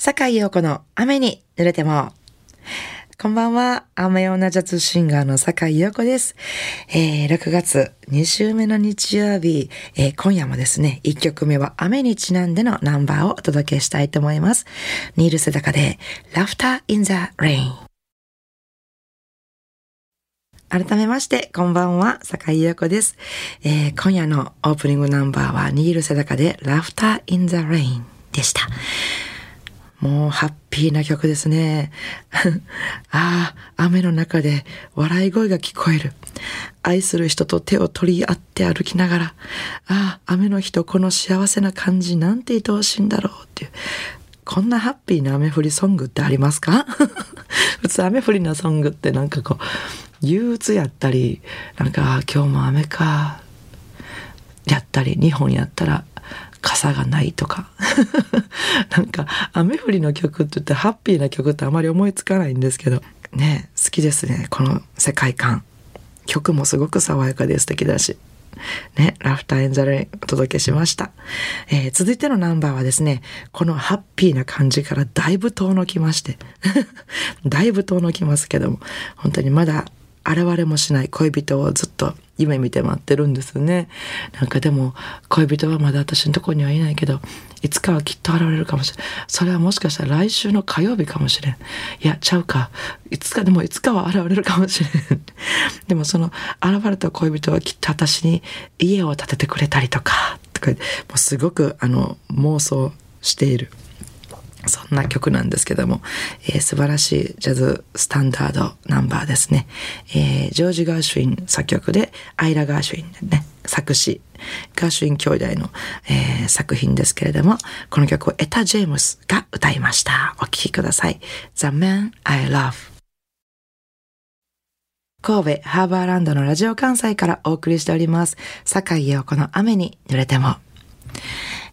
坂井陽子の雨に濡れても。こんばんは。雨女ジャズシンガーの坂井陽子です。えー、6月2週目の日曜日、えー、今夜もですね、1曲目は雨にちなんでのナンバーをお届けしたいと思います。ニールセダカで、Laughter in the Rain。改めまして、こんばんは、坂井陽子です、えー、今夜のオープニングナンバーは、ニールセダカで、Laughter in the Rain でした。もうハッピーな曲ですね。ああ、雨の中で笑い声が聞こえる。愛する人と手を取り合って歩きながら、ああ、雨の日とこの幸せな感じなんて愛おしいんだろうっていう。こんなハッピーな雨降りソングってありますか？普通雨降りなソングってなんかこう、憂鬱やったり、なんか今日も雨か、やったり、日本やったら傘がないとか。なんか雨降りの曲って言ってハッピーな曲ってあまり思いつかないんですけど。ね好きですねこの世界観。曲もすごく爽やかで素敵だし。ね、ラフターエンザレイお届けしました、えー、続いてのナンバーはですね、このハッピーな感じからだいぶ遠のきまして。だいぶ遠のきますけども、本当にまだ現れもしない恋人をずっと夢見て待ってるんですね。なんかでも、恋人はまだ私のとこにはいないけど、いつかはきっと現れるかもしれん。それはもしかしたら来週の火曜日かもしれん。いや、ちゃうか。いつかでもいつかは現れるかもしれん。でもその現れた恋人はきっと私に家を建ててくれたりとか、とか、もうすごくあの妄想している。な曲なんですけども、えー、素晴らしいジャズスタンダードナンバーですね。えー、ジョージ・ガーシュイン作曲で、アイラ・ガーシュインね、作詞、ガーシュイン兄弟の、えー、作品ですけれども、この曲をエタ・ジェームスが歌いました。お聴きください。The Man I Love 神戸ハーバーランドのラジオ関西からお送りしております。坂井陽子の雨に濡れても。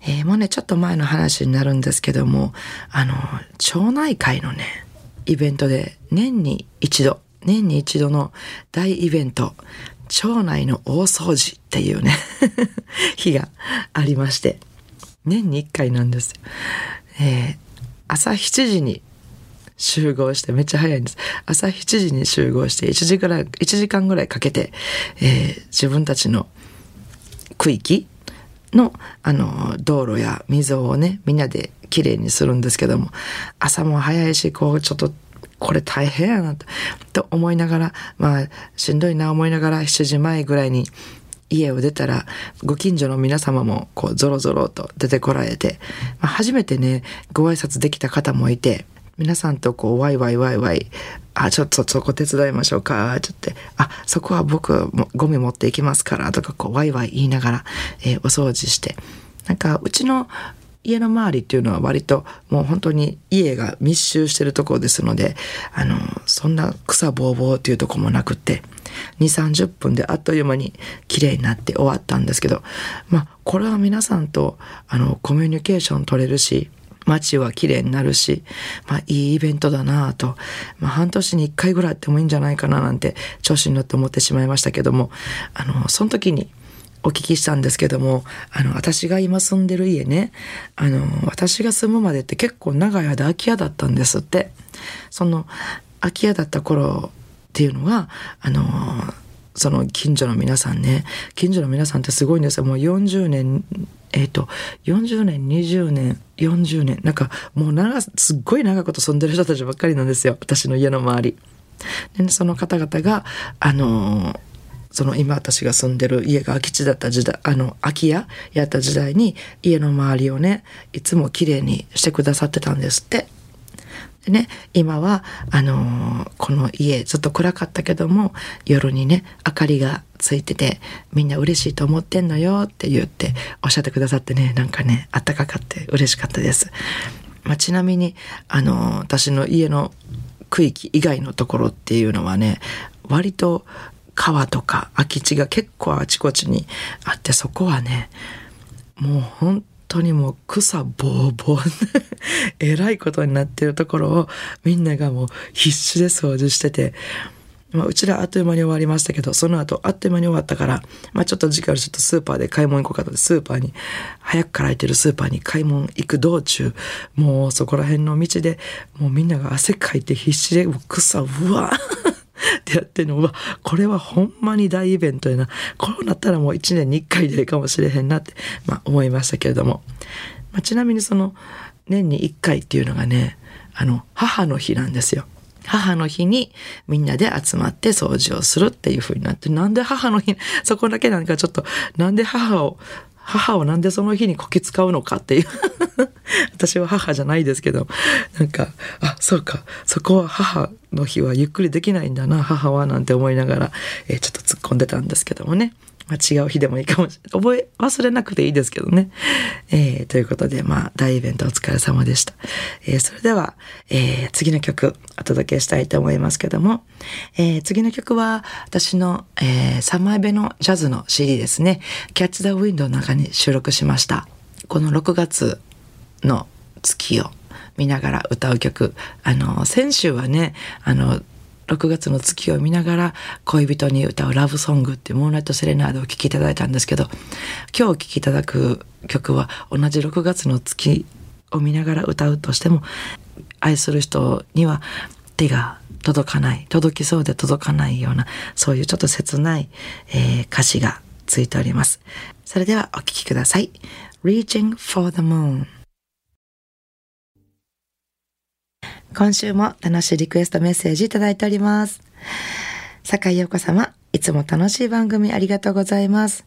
えー、もうね、ちょっと前の話になるんですけども、あの、町内会のね、イベントで年に一度、年に一度の大イベント、町内の大掃除っていうね 日がありまして、年に一回なんですよ。えー、朝7時に集合して、めっちゃ早いんです。朝7時に集合して、1時ぐら、1時間ぐらいかけて、えー、自分たちの区域、の、あの、道路や溝をね、みんなできれいにするんですけども、朝も早いし、こう、ちょっと、これ大変やなと、と思いながら、まあ、しんどいな思いながら、7時前ぐらいに家を出たら、ご近所の皆様も、こう、ぞろぞろと出てこられて、まあ、初めてね、ご挨拶できた方もいて、皆さんとこう、ワイワイワイワイ、あ、ちょっとそこ手伝いましょうか、ちょっと、あ、そこは僕ゴミ持っていきますから、とかこう、ワイワイ言いながら、えー、お掃除して。なんか、うちの家の周りっていうのは割ともう本当に家が密集してるところですので、あの、そんな草ぼうぼうっていうとこもなくって、2、30分であっという間に綺麗になって終わったんですけど、まあ、これは皆さんと、あの、コミュニケーション取れるし、街は綺麗になるし、まあいいイベントだなと、まあ半年に一回ぐらいあってもいいんじゃないかななんて調子に乗って思ってしまいましたけども、あの、その時にお聞きしたんですけども、あの、私が今住んでる家ね、あの、私が住むまでって結構長い間空き家だったんですって。その空き家だった頃っていうのは、あの、その近所の皆さんね近所の皆さんってすごいんですよもう40年えっ、ー、と40年20年40年なんかもう長すっごい長いこと住んでる人たちばっかりなんですよ私の家の周り。でその方々があのその今私が住んでる家が空き地だった時代、あの、空き家やった時代に家の周りをね、いつも綺麗にしてくださってたんですって。ね、今は、あのー、この家ずっと暗かったけども、夜にね、明かりがついてて、みんな嬉しいと思ってんのよって言っておっしゃってくださってね、なんかね、あったかかって嬉しかったです。まあ、ちなみに、あのー、私の家の区域以外のところっていうのはね、割と川とか空き地が結構あちこちにあって、そこはね、もう本当にもう草ぼうぼう えらいことになってるところをみんながもう必死で掃除しててまあ、うちらあっという間に終わりましたけど、その後あっという間に終わったから、まあ、ちょっと時間ちょっとスーパーで買い物行こうかとスーパーに、早くから空いてるスーパーに買い物行く道中、もうそこら辺の道で、もうみんなが汗かいて必死で、草、うわってやってんの、うわ、これはほんまに大イベントやな。こうなったらもう一年に一回でいいかもしれへんなって、まあ思いましたけれども。まあ、ちなみにその、年に一回っていうのがね、あの、母の日なんですよ。母の日にみんなで集まって掃除をするっていう風になって、なんで母の日、そこだけなんかちょっと、なんで母を、母をなんでその日にこき使うのかっていう。私は母じゃないですけど、なんか、あ、そうか、そこは母の日はゆっくりできないんだな、母は、なんて思いながら、えー、ちょっと突っ込んでたんですけどもね。まあ、違う日でもいいかもしれない。覚え、忘れなくていいですけどね。えー、ということで、まあ、大イベントお疲れ様でした。えー、それでは、えー、次の曲、お届けしたいと思いますけども、えー、次の曲は、私の、えー、3枚目のジャズの CD ですね。Catch the Wind の中に収録しました。この6月の月を見ながら歌う曲。あの、先週はね、あの、6月の月を見ながら恋人に歌うラブソングっていうモーライトセレナードを聴きいただいたんですけど今日お聴きいただく曲は同じ6月の月を見ながら歌うとしても愛する人には手が届かない届きそうで届かないようなそういうちょっと切ない、えー、歌詞がついております。それではお聴きください。Reaching for the Moon 今週も楽しいリクエストメッセージいただいております。坂井陽子様、いつも楽しい番組ありがとうございます。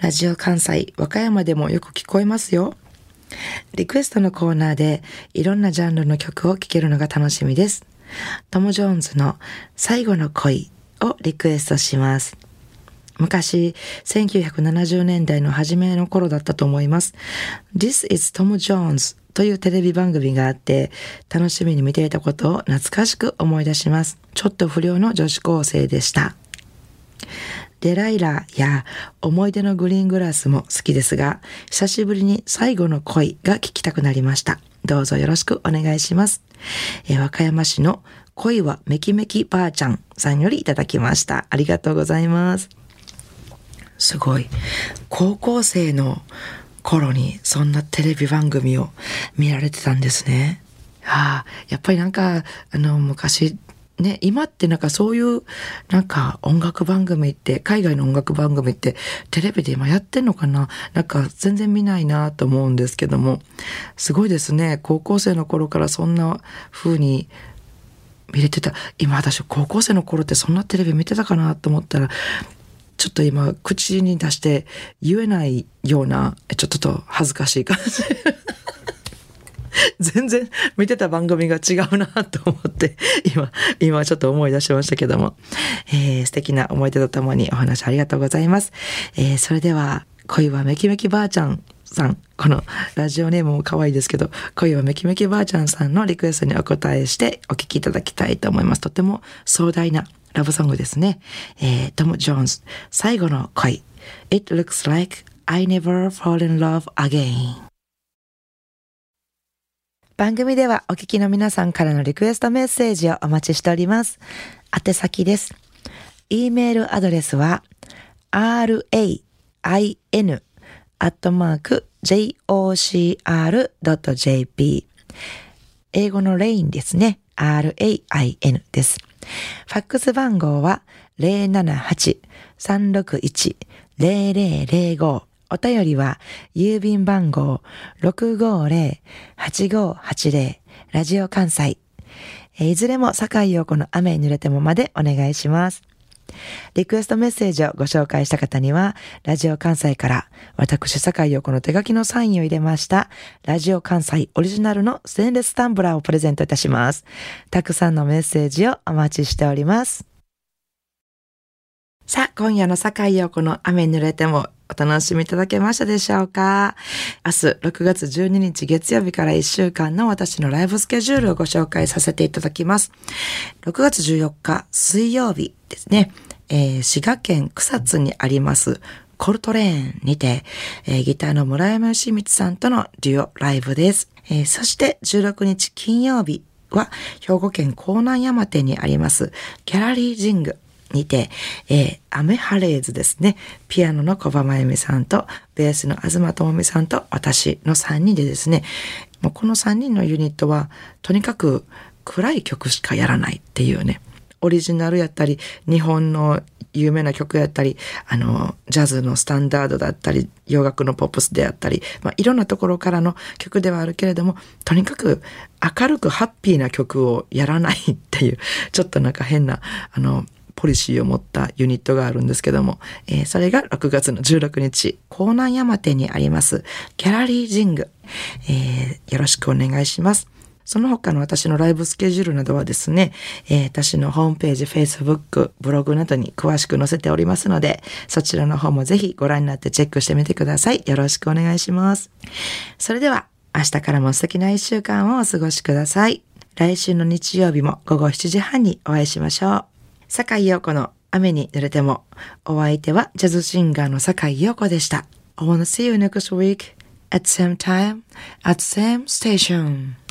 ラジオ関西、和歌山でもよく聞こえますよ。リクエストのコーナーでいろんなジャンルの曲を聴けるのが楽しみです。トム・ジョーンズの最後の恋をリクエストします。昔、1970年代の初めの頃だったと思います。This is Tom Jones というテレビ番組があって、楽しみに見ていたことを懐かしく思い出します。ちょっと不良の女子高生でした。デライラや思い出のグリーングラスも好きですが、久しぶりに最後の恋が聞きたくなりました。どうぞよろしくお願いします。え和歌山市の恋はめきめきばあちゃんさんよりいただきました。ありがとうございます。すごい。高校生の頃にそんなテレビ番組を見られてたんですね。はあ、やっぱりなんか、あの、昔、ね、今ってなんかそういうなんか音楽番組って、海外の音楽番組ってテレビで今やってんのかな？なんか全然見ないなと思うんですけども、すごいですね。高校生の頃からそんな風に見れてた。今私高校生の頃ってそんなテレビ見てたかなと思ったら、ちょっと今口に出して言えないようなちょっと恥ずかしい感じ。全然見てた番組が違うなと思って今今ちょっと思い出しましたけども、えー、素敵な思い出とともにお話ありがとうございます、えー、それでは恋はめきめきばあちゃん。さん。このラジオネームも可愛いですけど、恋はめきめきばあちゃんさんのリクエストにお答えしてお聞きいただきたいと思います。とても壮大なラブソングですね。えー、トム・ジョーンズ、最後の恋。It looks like I never fall in love again. 番組ではお聞きの皆さんからのリクエストメッセージをお待ちしております。宛先です。e メールアドレスは rain アットマーク jocr.jp 英語のレインですね。rain です。ファックス番号は078-361-0005お便りは郵便番号650-8580ラジオ関西いずれも堺陽子の雨に濡れてもまでお願いします。リクエストメッセージをご紹介した方には、ラジオ関西から私、酒井陽子の手書きのサインを入れました、ラジオ関西オリジナルのステンレスタンブラーをプレゼントいたします。たくさんのメッセージをお待ちしております。さあ、今夜の坂井陽子の雨濡れてもお楽しみいただけましたでしょうか？明日6月12日月曜日から1週間の私のライブスケジュールをご紹介させていただきます。6月14日水曜日ですね。えー、滋賀県草津にありますコルトレーンにて、えー、ギターの村山義光さんとのデュオライブです。えー、そして16日金曜日は兵庫県江南山店にありますギャラリージングにて、えー、アメハレーズですね。ピアノの小葉真由美さんと、ベースの東智美さんと私の3人でですね、もうこの3人のユニットは、とにかく暗い曲しかやらないっていうね、オリジナルやったり、日本の有名な曲やったり、あの、ジャズのスタンダードだったり、洋楽のポップスであったり、まあ、いろんなところからの曲ではあるけれども、とにかく明るくハッピーな曲をやらないっていう、ちょっとなんか変な、あの、ポリシーを持ったユニットがあるんですけども、えー、それが6月の16日、江南山店にあります、ギャラリージング、えー、よろしくお願いします。その他の私のライブスケジュールなどはですね、えー、私のホームページ、Facebook、ブログなどに詳しく載せておりますので、そちらの方もぜひご覧になってチェックしてみてください。よろしくお願いします。それでは、明日からも素敵な一週間をお過ごしください。来週の日曜日も午後7時半にお会いしましょう。坂井陽子の雨に濡れても、お相手はジャズシンガーの坂井陽子でした。I wanna see you next week at same time at same station.